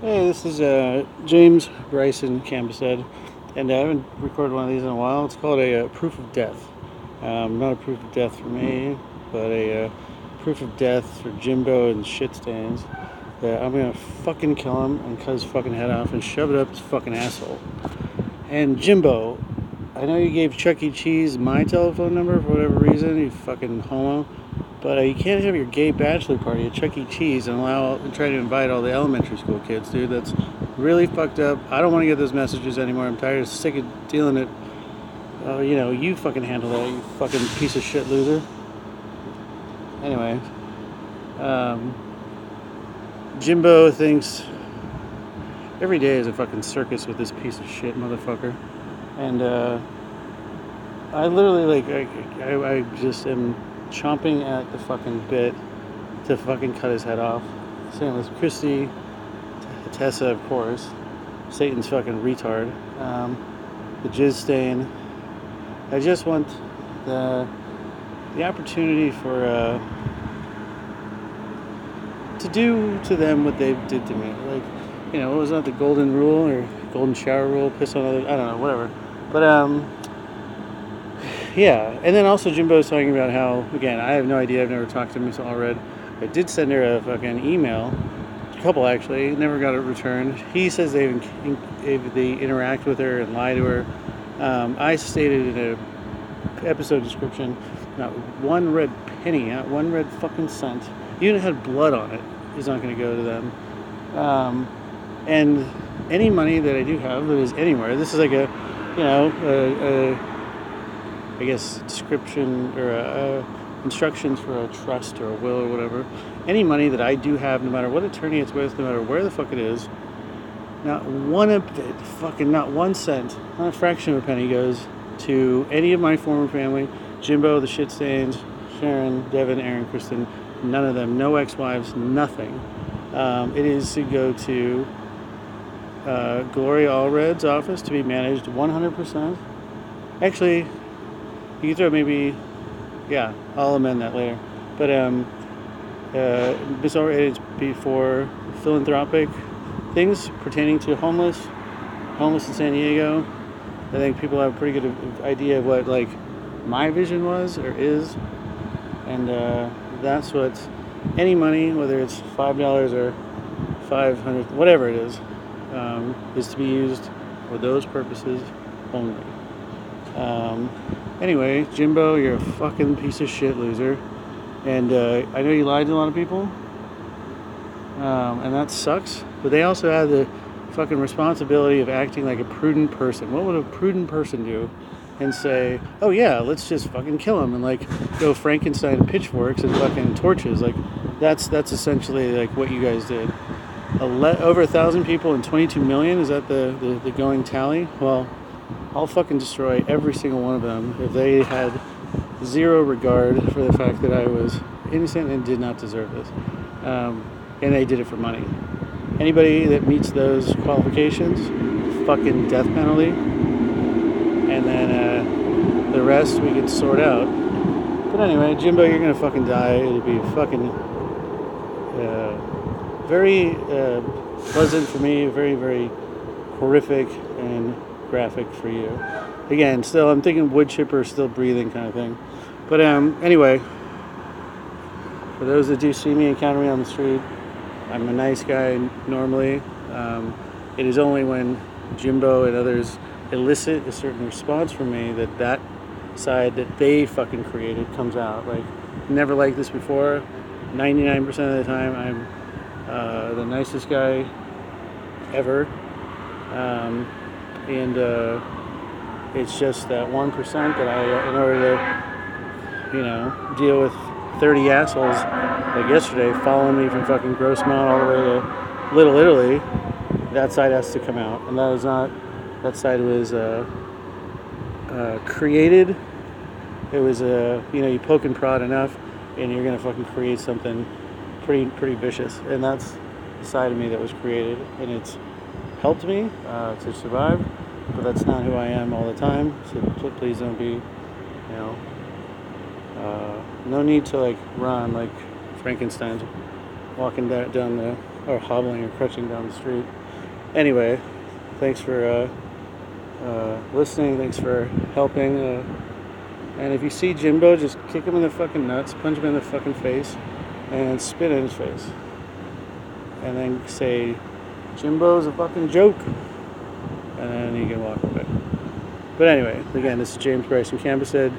Hey, this is uh, James Bryson Campushead, and I haven't recorded one of these in a while. It's called a uh, proof of death. Um, not a proof of death for me, but a uh, proof of death for Jimbo and shit stains. That I'm gonna fucking kill him and cut his fucking head off and shove it up his fucking asshole. And Jimbo, I know you gave Chuck E. Cheese my telephone number for whatever reason, you fucking homo. But uh, you can't have your gay bachelor party at Chuck E. Cheese and allow and try to invite all the elementary school kids, dude. That's really fucked up. I don't want to get those messages anymore. I'm tired, sick of dealing it. Uh, you know, you fucking handle that, you fucking piece of shit loser. Anyway, um, Jimbo thinks every day is a fucking circus with this piece of shit motherfucker, and uh, I literally like I, I, I just am chomping at the fucking bit to fucking cut his head off. Same with Christy, Tessa, of course, Satan's fucking retard, um, the jizz stain. I just want the the opportunity for uh, to do to them what they did to me. Like, you know, it was not the golden rule or golden shower rule, piss on other, I don't know, whatever. But um, yeah, and then also Jimbo's talking about how again I have no idea. I've never talked to Miss Allred. I did send her a fucking email, a couple actually. Never got it returned. He says they if they interact with her and lie to her. Um, I stated in a episode description, not one red penny, not one red fucking cent, even if it had blood on it, is not going to go to them. Um, and any money that I do have that is anywhere, this is like a, you know, a, a I guess, description or uh, instructions for a trust or a will or whatever. Any money that I do have, no matter what attorney it's with, no matter where the fuck it is, not one of fucking not one cent, not a fraction of a penny goes to any of my former family, Jimbo, the shit stains, Sharon, Devin, Aaron, Kristen, none of them, no ex-wives, nothing. Um, it is to go to uh, Gloria Allred's office to be managed 100%. Actually, you can throw maybe, yeah, I'll amend that later. But um, uh, is before philanthropic things pertaining to homeless, homeless in San Diego. I think people have a pretty good idea of what like my vision was or is, and uh, that's what any money, whether it's five dollars or five hundred, whatever it is, um, is to be used for those purposes only. Um, anyway, Jimbo, you're a fucking piece of shit loser. And uh, I know you lied to a lot of people. Um, and that sucks. But they also have the fucking responsibility of acting like a prudent person. What would a prudent person do? And say, oh yeah, let's just fucking kill him and like go Frankenstein pitchforks and fucking torches. Like that's that's essentially like what you guys did. over a thousand people and 22 million is that the, the, the going tally? Well, I'll fucking destroy every single one of them if they had zero regard for the fact that I was innocent and did not deserve this. Um, and they did it for money. Anybody that meets those qualifications, fucking death penalty. And then uh, the rest we could sort out. But anyway, Jimbo, you're gonna fucking die. It'll be fucking uh, very uh, pleasant for me, very, very horrific and graphic for you. Again, still, I'm thinking wood chipper, still breathing kind of thing. But um, anyway, for those that do see me, encounter me on the street, I'm a nice guy normally. Um, it is only when Jimbo and others elicit a certain response from me that that side that they fucking created comes out. Like, never liked this before. 99% of the time, I'm uh, the nicest guy ever. Um, and uh, it's just that one percent that I, in order to, you know, deal with 30 assholes like yesterday following me from fucking Grossmont all the way to Little Italy, that side has to come out, and that is not. That side was uh, uh, created. It was a, uh, you know, you poke and prod enough, and you're gonna fucking create something pretty pretty vicious, and that's the side of me that was created, and it's helped me uh, to survive, but that's not who I am all the time. So please don't be, you know, uh, no need to like run like Frankenstein walking down the, or hobbling or crutching down the street. Anyway, thanks for uh, uh, listening. Thanks for helping. Uh, and if you see Jimbo, just kick him in the fucking nuts, punch him in the fucking face, and spit in his face. And then say, Jimbo's a fucking joke. And then you can walk away. But anyway, again, this is James Bryson said,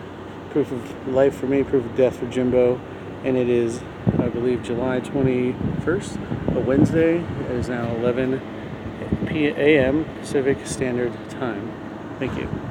proof of life for me, proof of death for Jimbo. And it is, I believe, July 21st, a Wednesday. It is now 11 p- a.m. Pacific Standard Time. Thank you.